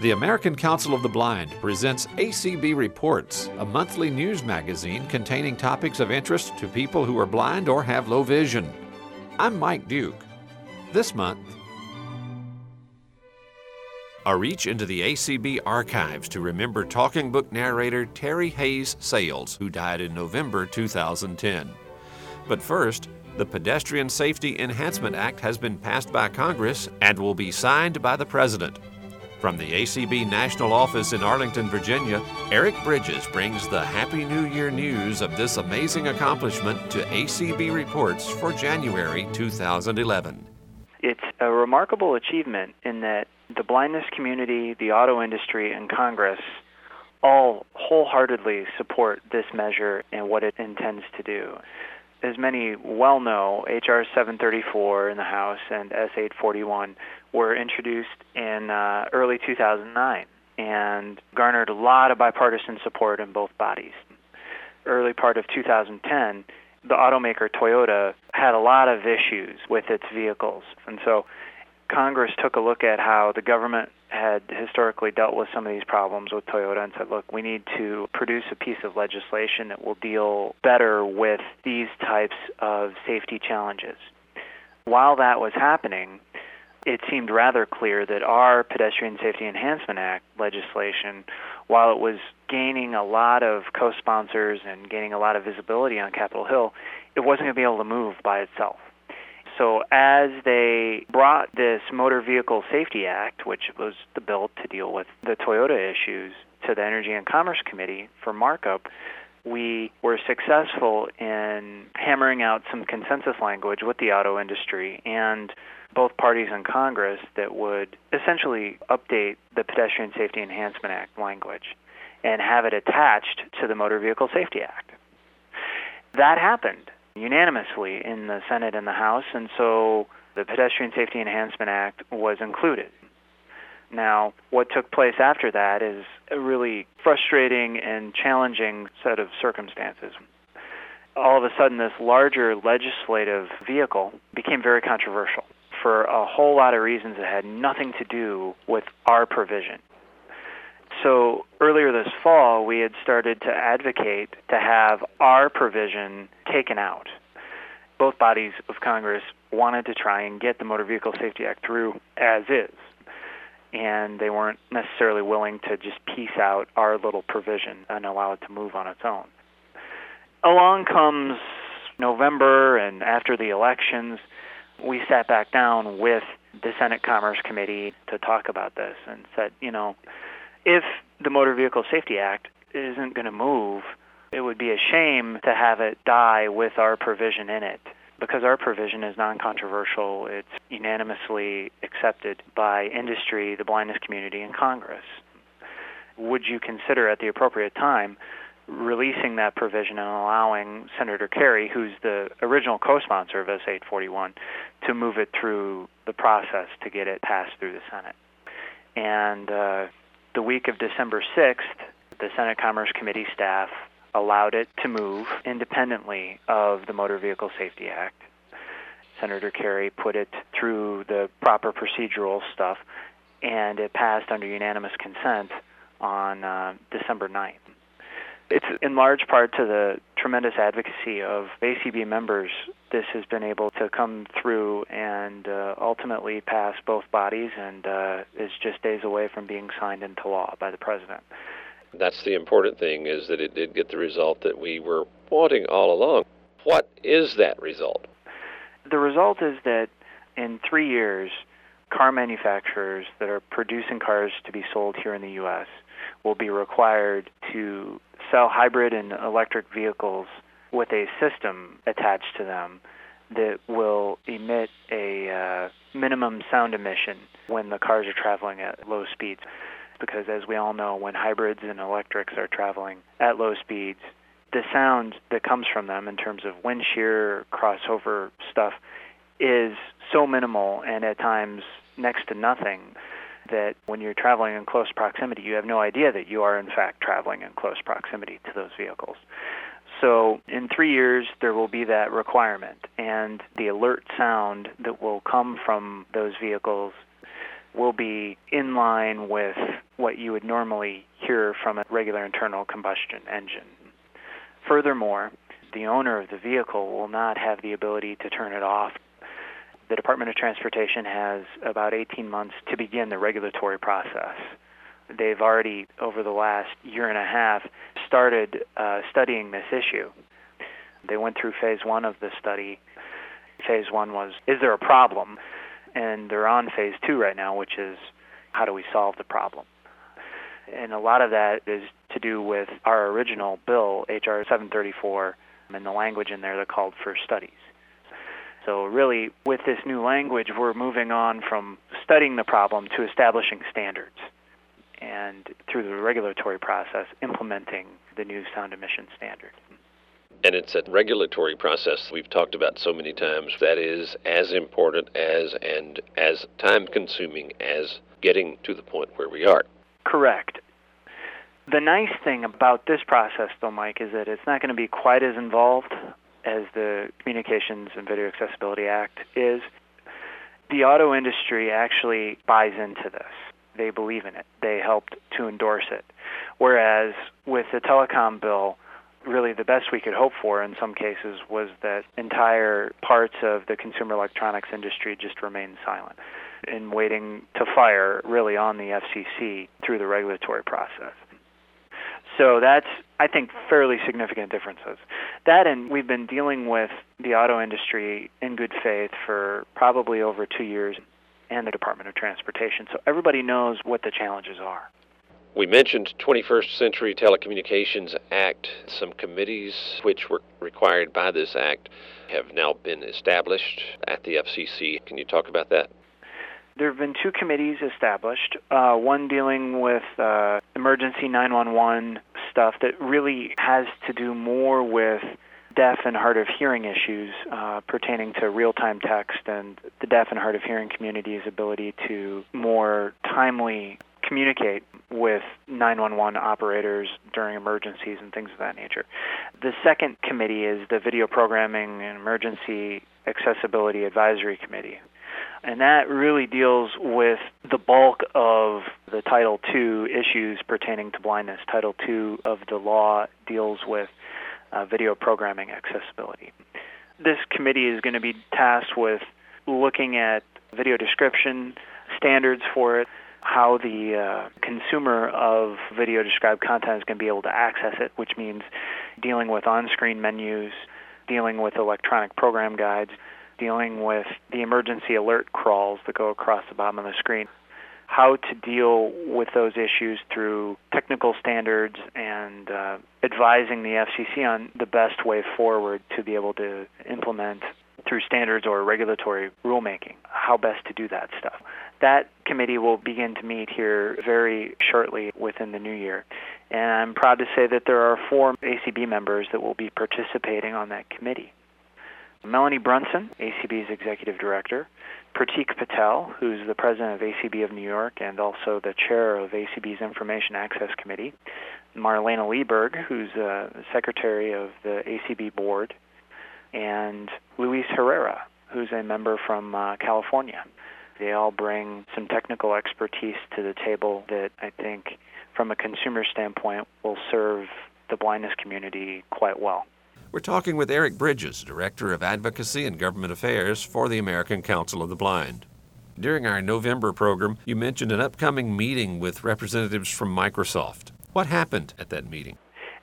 The American Council of the Blind presents ACB Reports, a monthly news magazine containing topics of interest to people who are blind or have low vision. I'm Mike Duke. This month, a reach into the ACB archives to remember talking book narrator Terry Hayes Sales, who died in November 2010. But first, the Pedestrian Safety Enhancement Act has been passed by Congress and will be signed by the President. From the ACB National Office in Arlington, Virginia, Eric Bridges brings the Happy New Year news of this amazing accomplishment to ACB Reports for January 2011. It's a remarkable achievement in that the blindness community, the auto industry, and Congress all wholeheartedly support this measure and what it intends to do. As many well know, H.R. 734 in the House and S. 841 were introduced in uh, early 2009 and garnered a lot of bipartisan support in both bodies. Early part of 2010, the automaker Toyota had a lot of issues with its vehicles, and so Congress took a look at how the government had historically dealt with some of these problems with Toyota and said, look, we need to produce a piece of legislation that will deal better with these types of safety challenges. While that was happening, it seemed rather clear that our Pedestrian Safety Enhancement Act legislation, while it was gaining a lot of co sponsors and gaining a lot of visibility on Capitol Hill, it wasn't going to be able to move by itself. So, as they brought this Motor Vehicle Safety Act, which was the bill to deal with the Toyota issues, to the Energy and Commerce Committee for markup, we were successful in hammering out some consensus language with the auto industry and both parties in Congress that would essentially update the Pedestrian Safety Enhancement Act language and have it attached to the Motor Vehicle Safety Act. That happened unanimously in the Senate and the House, and so the Pedestrian Safety Enhancement Act was included. Now, what took place after that is a really frustrating and challenging set of circumstances. All of a sudden, this larger legislative vehicle became very controversial for a whole lot of reasons that had nothing to do with our provision. So earlier this fall, we had started to advocate to have our provision taken out. Both bodies of Congress wanted to try and get the Motor Vehicle Safety Act through as is. And they weren't necessarily willing to just piece out our little provision and allow it to move on its own. Along comes November and after the elections, we sat back down with the Senate Commerce Committee to talk about this and said, you know, if the Motor Vehicle Safety Act isn't going to move, it would be a shame to have it die with our provision in it because our provision is non controversial. It's unanimously accepted by industry, the blindness community, and Congress. Would you consider at the appropriate time releasing that provision and allowing Senator Kerry, who's the original co sponsor of S 841, to move it through the process to get it passed through the Senate? And uh, the week of December 6th, the Senate Commerce Committee staff allowed it to move independently of the Motor Vehicle Safety Act. Senator Kerry put it through the proper procedural stuff, and it passed under unanimous consent on uh, December 9th. It's in large part to the tremendous advocacy of ACB members. This has been able to come through and uh, ultimately pass both bodies, and uh, is just days away from being signed into law by the president. That's the important thing is that it did get the result that we were wanting all along. What is that result? The result is that in three years, car manufacturers that are producing cars to be sold here in the U.S. will be required to sell hybrid and electric vehicles with a system attached to them that will emit a uh, minimum sound emission when the cars are traveling at low speeds. Because as we all know, when hybrids and electrics are traveling at low speeds, the sound that comes from them in terms of wind shear, crossover stuff, is so minimal and at times next to nothing that when you're traveling in close proximity, you have no idea that you are, in fact, traveling in close proximity to those vehicles. So, in three years, there will be that requirement, and the alert sound that will come from those vehicles will be in line with what you would normally hear from a regular internal combustion engine. Furthermore, the owner of the vehicle will not have the ability to turn it off. The Department of Transportation has about 18 months to begin the regulatory process. They've already, over the last year and a half, started uh, studying this issue. They went through phase one of the study. Phase one was, is there a problem? And they're on phase two right now, which is, how do we solve the problem? And a lot of that is to do with our original bill, H.R. 734, and the language in there that called for studies. So, really, with this new language, we're moving on from studying the problem to establishing standards and, through the regulatory process, implementing the new sound emission standard. And it's a regulatory process we've talked about so many times that is as important as and as time consuming as getting to the point where we are. Correct. The nice thing about this process, though, Mike, is that it's not going to be quite as involved as the Communications and Video Accessibility Act is. The auto industry actually buys into this. They believe in it. They helped to endorse it. Whereas with the telecom bill, really the best we could hope for in some cases was that entire parts of the consumer electronics industry just remained silent in waiting to fire really on the FCC through the regulatory process. So that's, I think, fairly significant differences. That and we've been dealing with the auto industry in good faith for probably over two years and the Department of Transportation. So everybody knows what the challenges are. We mentioned 21st Century Telecommunications Act. Some committees which were required by this act have now been established at the FCC. Can you talk about that? There have been two committees established. Uh, one dealing with uh, emergency 911 stuff that really has to do more with deaf and hard of hearing issues uh, pertaining to real time text and the deaf and hard of hearing community's ability to more timely communicate with 911 operators during emergencies and things of that nature. The second committee is the Video Programming and Emergency Accessibility Advisory Committee. And that really deals with the bulk of the Title II issues pertaining to blindness. Title II of the law deals with uh, video programming accessibility. This committee is going to be tasked with looking at video description standards for it, how the uh, consumer of video described content is going to be able to access it, which means dealing with on screen menus, dealing with electronic program guides, dealing with the emergency alert crawls that go across the bottom of the screen. How to deal with those issues through technical standards and uh, advising the FCC on the best way forward to be able to implement through standards or regulatory rulemaking, how best to do that stuff. That committee will begin to meet here very shortly within the new year. And I'm proud to say that there are four ACB members that will be participating on that committee. Melanie Brunson, ACB's executive director, Pratik Patel, who's the president of ACB of New York and also the chair of ACB's Information Access Committee, Marlaina Lieberg, who's uh, secretary of the ACB board, and Luis Herrera, who's a member from uh, California. They all bring some technical expertise to the table that I think, from a consumer standpoint, will serve the blindness community quite well. We're talking with Eric Bridges, Director of Advocacy and Government Affairs for the American Council of the Blind. During our November program, you mentioned an upcoming meeting with representatives from Microsoft. What happened at that meeting?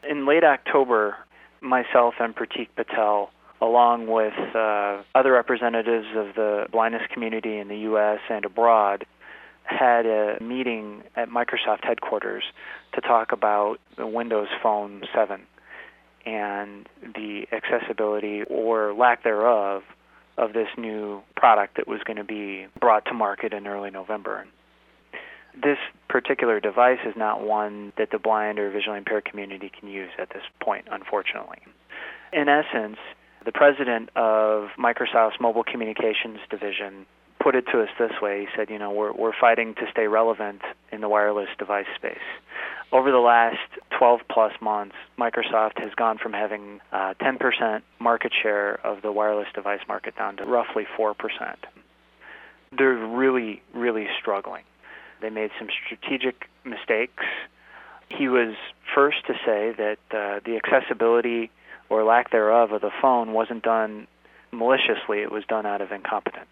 In late October, myself and Pratik Patel along with uh, other representatives of the blindness community in the U.S. and abroad, had a meeting at Microsoft headquarters to talk about the Windows Phone 7 and the accessibility or lack thereof of this new product that was going to be brought to market in early November. This particular device is not one that the blind or visually impaired community can use at this point, unfortunately. In essence, the president of Microsoft's mobile communications division put it to us this way. He said, you know, we're, we're fighting to stay relevant in the wireless device space. Over the last 12 plus months, Microsoft has gone from having uh, 10% market share of the wireless device market down to roughly 4%. They're really, really struggling. They made some strategic mistakes. He was first to say that uh, the accessibility or lack thereof of the phone wasn't done maliciously, it was done out of incompetence.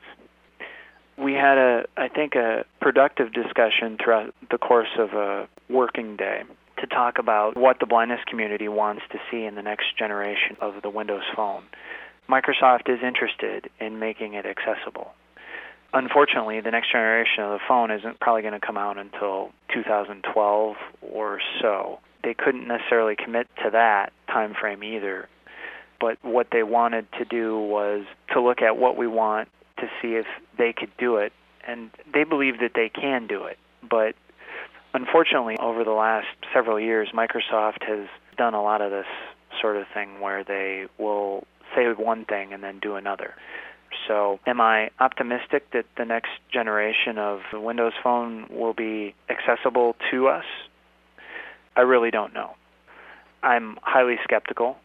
We had a, I think, a productive discussion throughout the course of a working day to talk about what the blindness community wants to see in the next generation of the Windows Phone. Microsoft is interested in making it accessible. Unfortunately, the next generation of the phone isn't probably going to come out until 2012 or so. They couldn't necessarily commit to that time frame either. But what they wanted to do was to look at what we want to see if they could do it, and they believe that they can do it. But unfortunately, over the last several years, Microsoft has done a lot of this sort of thing where they will say one thing and then do another. So, am I optimistic that the next generation of Windows Phone will be accessible to us? I really don't know. I'm highly skeptical.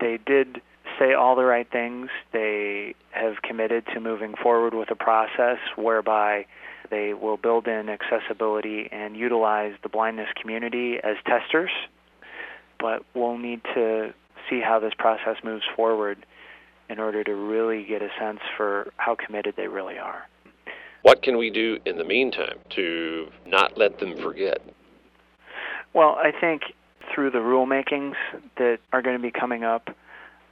They did say all the right things. They have committed to moving forward with a process whereby they will build in accessibility and utilize the blindness community as testers. But we'll need to see how this process moves forward in order to really get a sense for how committed they really are. What can we do in the meantime to not let them forget? Well, I think through the rulemakings that are going to be coming up,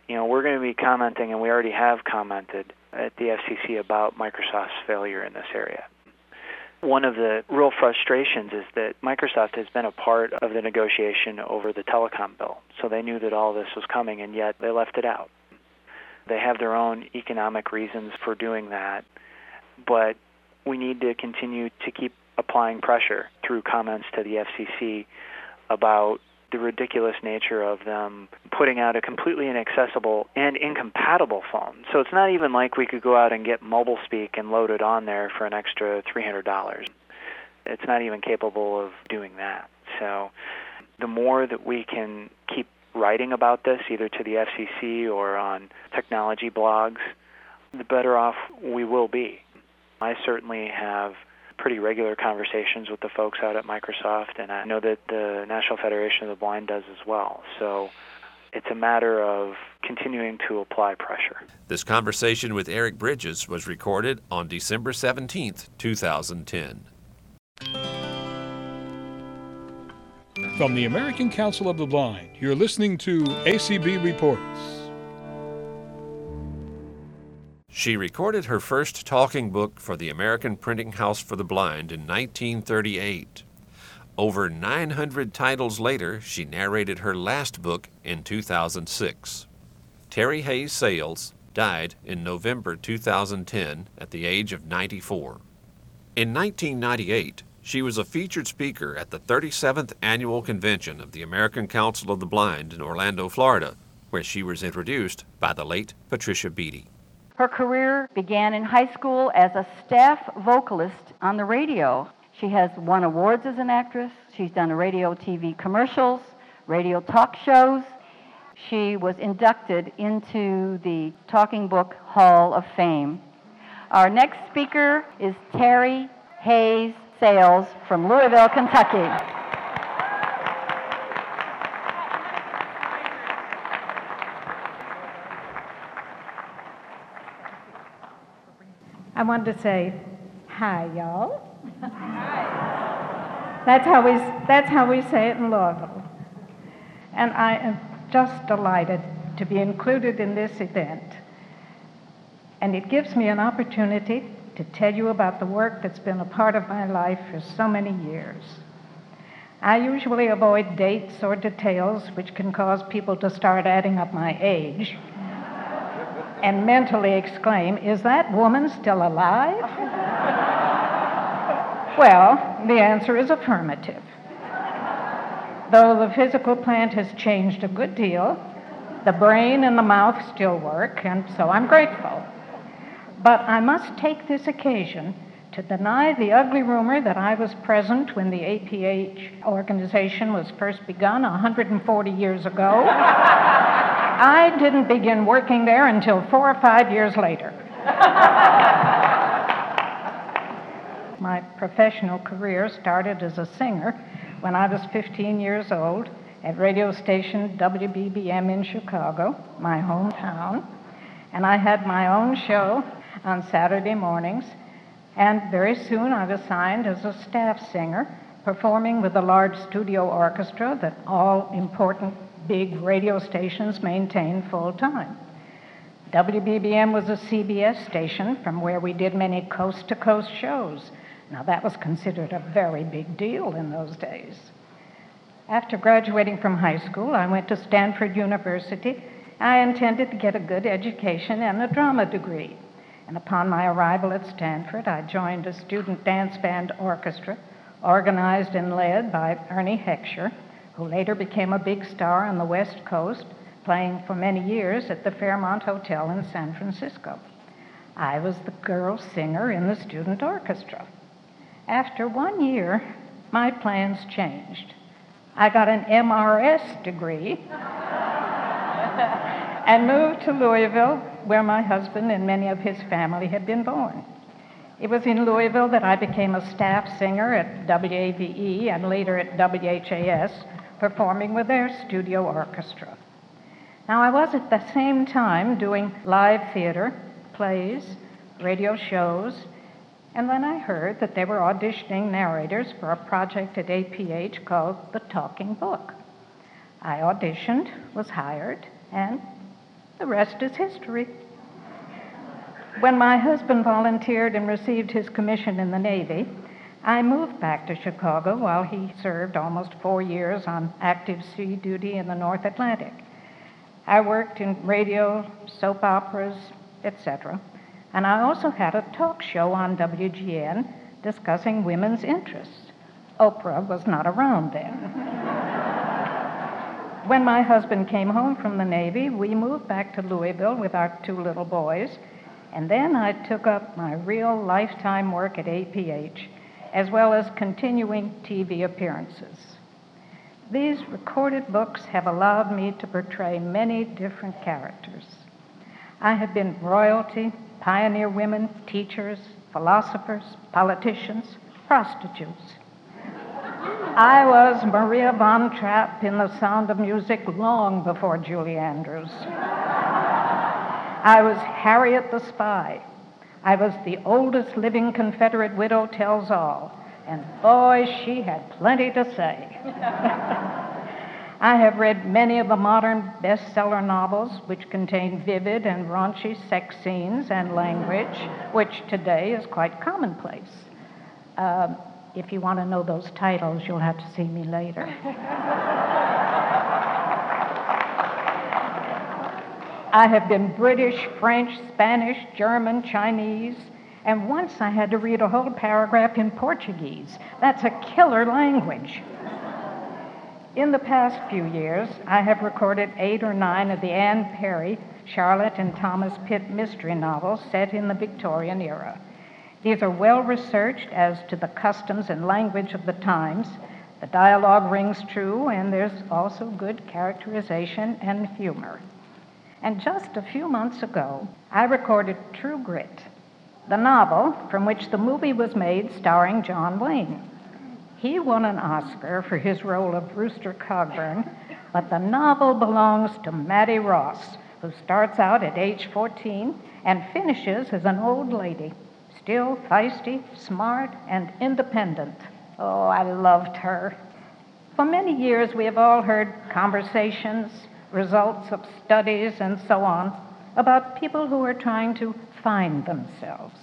you know, we're going to be commenting, and we already have commented at the FCC about Microsoft's failure in this area. One of the real frustrations is that Microsoft has been a part of the negotiation over the telecom bill, so they knew that all this was coming, and yet they left it out. They have their own economic reasons for doing that, but we need to continue to keep applying pressure through comments to the FCC about the ridiculous nature of them putting out a completely inaccessible and incompatible phone. So it's not even like we could go out and get mobile speak and load it on there for an extra $300. It's not even capable of doing that. So the more that we can keep writing about this, either to the FCC or on technology blogs, the better off we will be. I certainly have pretty regular conversations with the folks out at Microsoft, and I know that the National Federation of the Blind does as well. So it's a matter of continuing to apply pressure. This conversation with Eric Bridges was recorded on December 17, 2010. From the American Council of the Blind, you're listening to ACB Reports. She recorded her first talking book for the American Printing House for the Blind in 1938. Over 900 titles later, she narrated her last book in 2006. Terry Hayes Sales died in November 2010 at the age of 94. In 1998, she was a featured speaker at the 37th Annual Convention of the American Council of the Blind in Orlando, Florida, where she was introduced by the late Patricia Beattie. Her career began in high school as a staff vocalist on the radio. She has won awards as an actress. She's done radio TV commercials, radio talk shows. She was inducted into the Talking Book Hall of Fame. Our next speaker is Terry Hayes Sales from Louisville, Kentucky. I wanted to say, hi, y'all. that's, how we, that's how we say it in Louisville. And I am just delighted to be included in this event. And it gives me an opportunity to tell you about the work that's been a part of my life for so many years. I usually avoid dates or details which can cause people to start adding up my age and mentally exclaim, Is that woman still alive? well, the answer is affirmative. Though the physical plant has changed a good deal, the brain and the mouth still work, and so I'm grateful. But I must take this occasion to deny the ugly rumor that I was present when the APH organization was first begun 140 years ago. I didn't begin working there until four or five years later. My professional career started as a singer when I was 15 years old at radio station WBBM in Chicago, my hometown. And I had my own show on Saturday mornings. And very soon I was signed as a staff singer, performing with a large studio orchestra that all important big radio stations maintained full time. WBBM was a CBS station from where we did many coast to coast shows. Now, that was considered a very big deal in those days. After graduating from high school, I went to Stanford University. I intended to get a good education and a drama degree. And upon my arrival at Stanford, I joined a student dance band orchestra organized and led by Ernie Heckscher, who later became a big star on the West Coast playing for many years at the Fairmont Hotel in San Francisco. I was the girl singer in the student orchestra. After one year, my plans changed. I got an MRS degree and moved to Louisville, where my husband and many of his family had been born. It was in Louisville that I became a staff singer at WAVE and later at WHAS, performing with their studio orchestra. Now, I was at the same time doing live theater, plays, radio shows, and then I heard that they were auditioning narrators for a project at APH called The Talking Book. I auditioned, was hired, and the rest is history. When my husband volunteered and received his commission in the Navy, I moved back to Chicago while he served almost four years on active sea duty in the North Atlantic. I worked in radio, soap operas, etc. And I also had a talk show on WGN discussing women's interests. Oprah was not around then. when my husband came home from the Navy, we moved back to Louisville with our two little boys. And then I took up my real lifetime work at APH, as well as continuing TV appearances. These recorded books have allowed me to portray many different characters. I have been royalty, pioneer women, teachers, philosophers, politicians, prostitutes. I was Maria von Trapp in The Sound of Music long before Julie Andrews. I was Harriet the Spy. I was the oldest living Confederate widow tells all and boy, she had plenty to say. I have read many of the modern bestseller novels which contain vivid and raunchy sex scenes and language, which today is quite commonplace. Uh, if you want to know those titles, you'll have to see me later. I have been British, French, Spanish, German, Chinese, and once I had to read a whole paragraph in Portuguese. That's a killer language. In the past few years, I have recorded eight or nine of the Anne Perry, Charlotte, and Thomas Pitt mystery novels set in the Victorian era. These are well researched as to the customs and language of the times. The dialogue rings true, and there's also good characterization and humor. And just a few months ago, I recorded True Grit, the novel from which the movie was made starring John Wayne. He won an Oscar for his role of Rooster Cogburn, but the novel belongs to Mattie Ross, who starts out at age 14 and finishes as an old lady, still feisty, smart, and independent. Oh, I loved her. For many years, we have all heard conversations, results of studies, and so on about people who are trying to find themselves.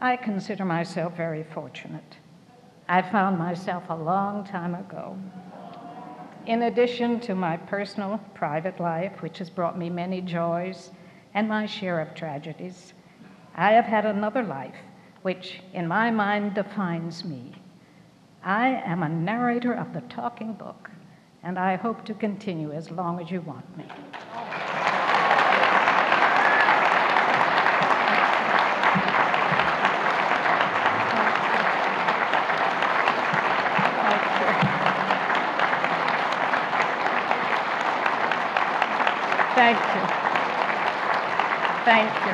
I consider myself very fortunate. I found myself a long time ago. In addition to my personal, private life, which has brought me many joys and my share of tragedies, I have had another life which, in my mind, defines me. I am a narrator of the talking book, and I hope to continue as long as you want me. Thank you. Thank you.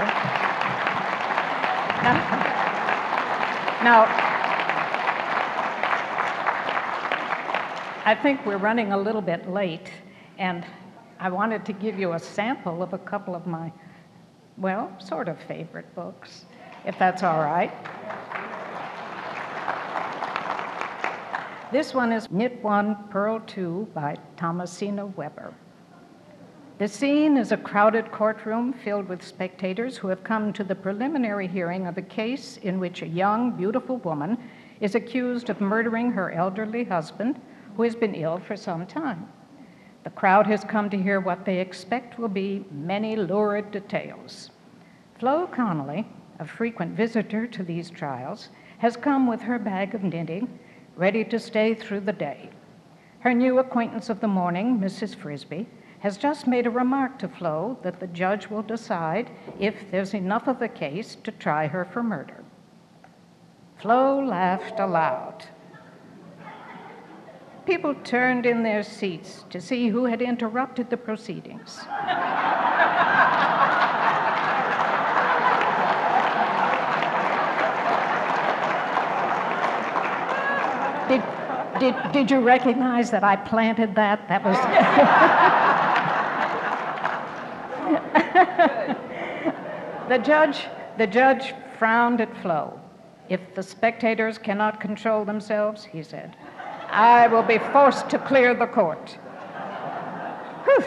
Now, Now, I think we're running a little bit late, and I wanted to give you a sample of a couple of my, well, sort of favorite books, if that's all right. This one is Knit One, Purl Two by Thomasina Weber. The scene is a crowded courtroom filled with spectators who have come to the preliminary hearing of a case in which a young, beautiful woman is accused of murdering her elderly husband, who has been ill for some time. The crowd has come to hear what they expect will be many lurid details. Flo Connolly, a frequent visitor to these trials, has come with her bag of knitting ready to stay through the day. Her new acquaintance of the morning, Mrs. Frisbee, has just made a remark to Flo that the judge will decide if there's enough of the case to try her for murder. Flo laughed aloud. People turned in their seats to see who had interrupted the proceedings. Did, did, did you recognize that I planted that? That was. the judge, the judge frowned at Flo. If the spectators cannot control themselves, he said, I will be forced to clear the court. Whew,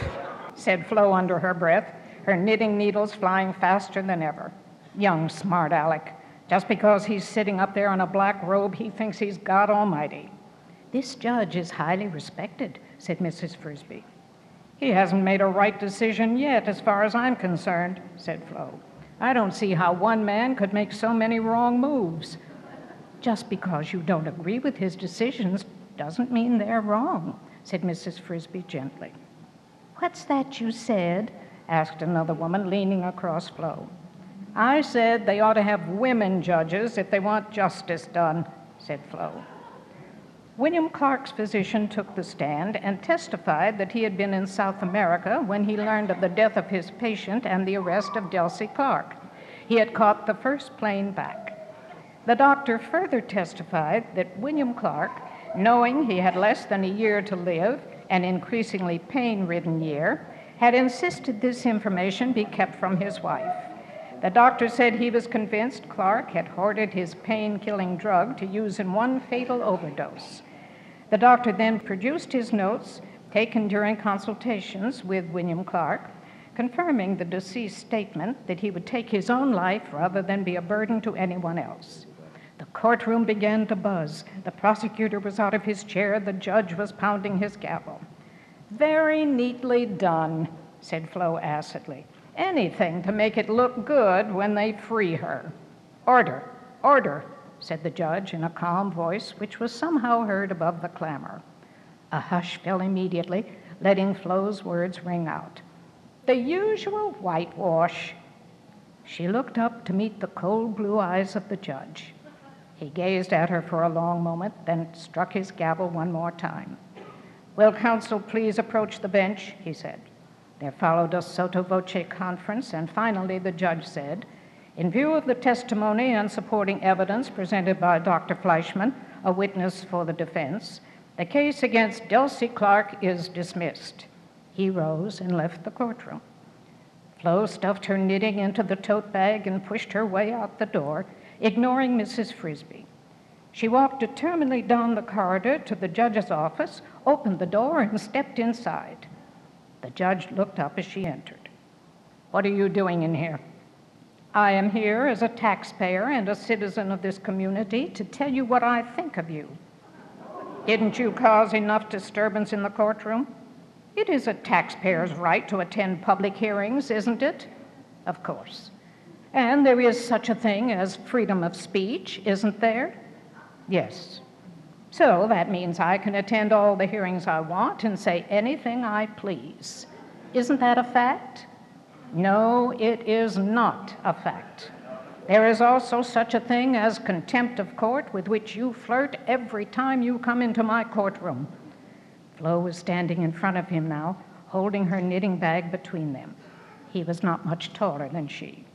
said Flo under her breath, her knitting needles flying faster than ever. Young smart aleck. Just because he's sitting up there in a black robe, he thinks he's God Almighty. This judge is highly respected, said Mrs. Frisbee. He hasn't made a right decision yet, as far as I'm concerned, said Flo. I don't see how one man could make so many wrong moves. Just because you don't agree with his decisions doesn't mean they're wrong, said Mrs. Frisbee gently. What's that you said? asked another woman, leaning across Flo. I said they ought to have women judges if they want justice done, said Flo. William Clark's physician took the stand and testified that he had been in South America when he learned of the death of his patient and the arrest of Delcy Clark. He had caught the first plane back. The doctor further testified that William Clark, knowing he had less than a year to live, an increasingly pain ridden year, had insisted this information be kept from his wife. The doctor said he was convinced Clark had hoarded his pain killing drug to use in one fatal overdose. The doctor then produced his notes taken during consultations with William Clark, confirming the deceased's statement that he would take his own life rather than be a burden to anyone else. The courtroom began to buzz. The prosecutor was out of his chair. The judge was pounding his gavel. Very neatly done, said Flo acidly anything to make it look good when they free her. Order, order, said the judge in a calm voice which was somehow heard above the clamor. A hush fell immediately, letting Flo's words ring out. The usual whitewash. She looked up to meet the cold blue eyes of the judge. He gazed at her for a long moment, then struck his gavel one more time. Will counsel please approach the bench? he said. There followed a sotto voce conference, and finally the judge said, In view of the testimony and supporting evidence presented by Dr. Fleischman, a witness for the defense, the case against Delcy Clark is dismissed. He rose and left the courtroom. Flo stuffed her knitting into the tote bag and pushed her way out the door, ignoring Mrs. Frisbee. She walked determinedly down the corridor to the judge's office, opened the door, and stepped inside. The judge looked up as she entered. What are you doing in here? I am here as a taxpayer and a citizen of this community to tell you what I think of you. Didn't you cause enough disturbance in the courtroom? It is a taxpayer's right to attend public hearings, isn't it? Of course. And there is such a thing as freedom of speech, isn't there? Yes. So that means I can attend all the hearings I want and say anything I please. Isn't that a fact? No, it is not a fact. There is also such a thing as contempt of court with which you flirt every time you come into my courtroom. Flo was standing in front of him now, holding her knitting bag between them. He was not much taller than she.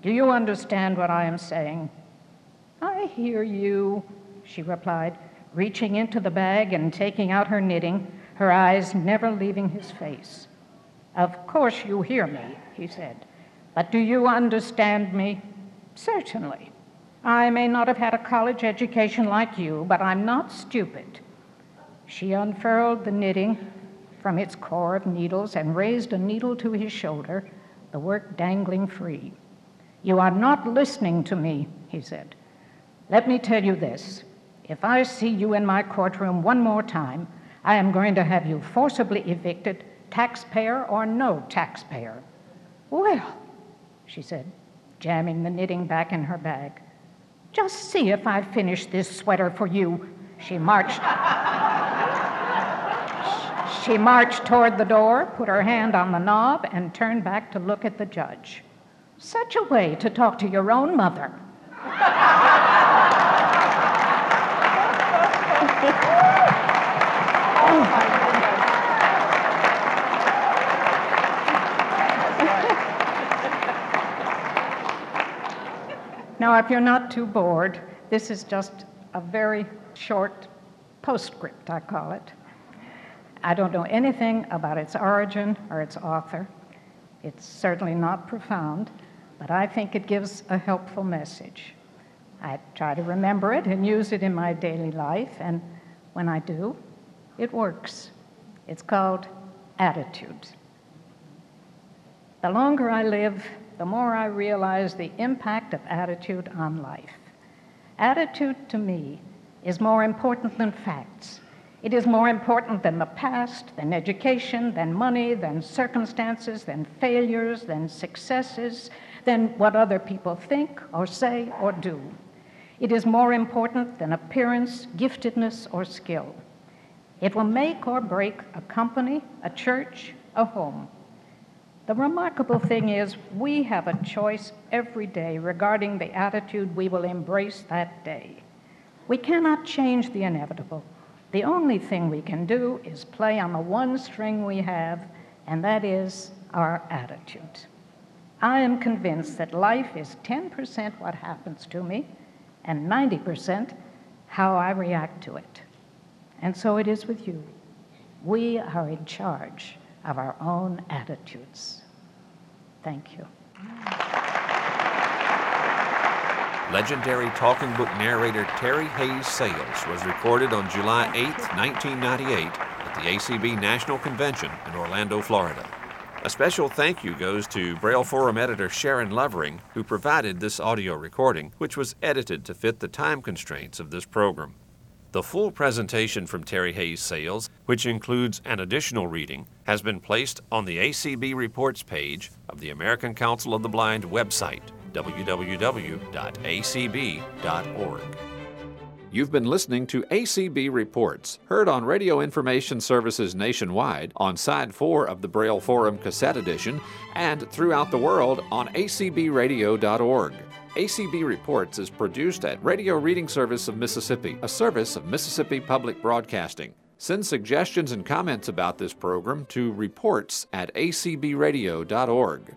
Do you understand what I am saying? I hear you, she replied, reaching into the bag and taking out her knitting, her eyes never leaving his face. Of course you hear me, he said. But do you understand me? Certainly. I may not have had a college education like you, but I'm not stupid. She unfurled the knitting from its core of needles and raised a needle to his shoulder, the work dangling free. You are not listening to me, he said. Let me tell you this. If I see you in my courtroom one more time, I am going to have you forcibly evicted, taxpayer or no taxpayer. Well, she said, jamming the knitting back in her bag. Just see if I finish this sweater for you. She marched. she marched toward the door, put her hand on the knob, and turned back to look at the judge. Such a way to talk to your own mother. Now, if you're not too bored, this is just a very short postscript, I call it. I don't know anything about its origin or its author. It's certainly not profound, but I think it gives a helpful message. I try to remember it and use it in my daily life, and when I do, it works. It's called attitude. The longer I live, the more I realize the impact of attitude on life. Attitude to me is more important than facts. It is more important than the past, than education, than money, than circumstances, than failures, than successes, than what other people think or say or do. It is more important than appearance, giftedness, or skill. It will make or break a company, a church, a home. The remarkable thing is, we have a choice every day regarding the attitude we will embrace that day. We cannot change the inevitable. The only thing we can do is play on the one string we have, and that is our attitude. I am convinced that life is 10% what happens to me and 90% how I react to it. And so it is with you. We are in charge of our own attitudes. Thank you. Legendary talking book narrator Terry Hayes Sales was recorded on July 8, 1998, at the ACB National Convention in Orlando, Florida. A special thank you goes to Braille Forum editor Sharon Lovering, who provided this audio recording, which was edited to fit the time constraints of this program. The full presentation from Terry Hayes Sales, which includes an additional reading, has been placed on the ACB Reports page of the American Council of the Blind website, www.acb.org. You've been listening to ACB Reports, heard on Radio Information Services nationwide, on Side 4 of the Braille Forum Cassette Edition, and throughout the world on acbradio.org. ACB Reports is produced at Radio Reading Service of Mississippi, a service of Mississippi Public Broadcasting. Send suggestions and comments about this program to reports at acbradio.org.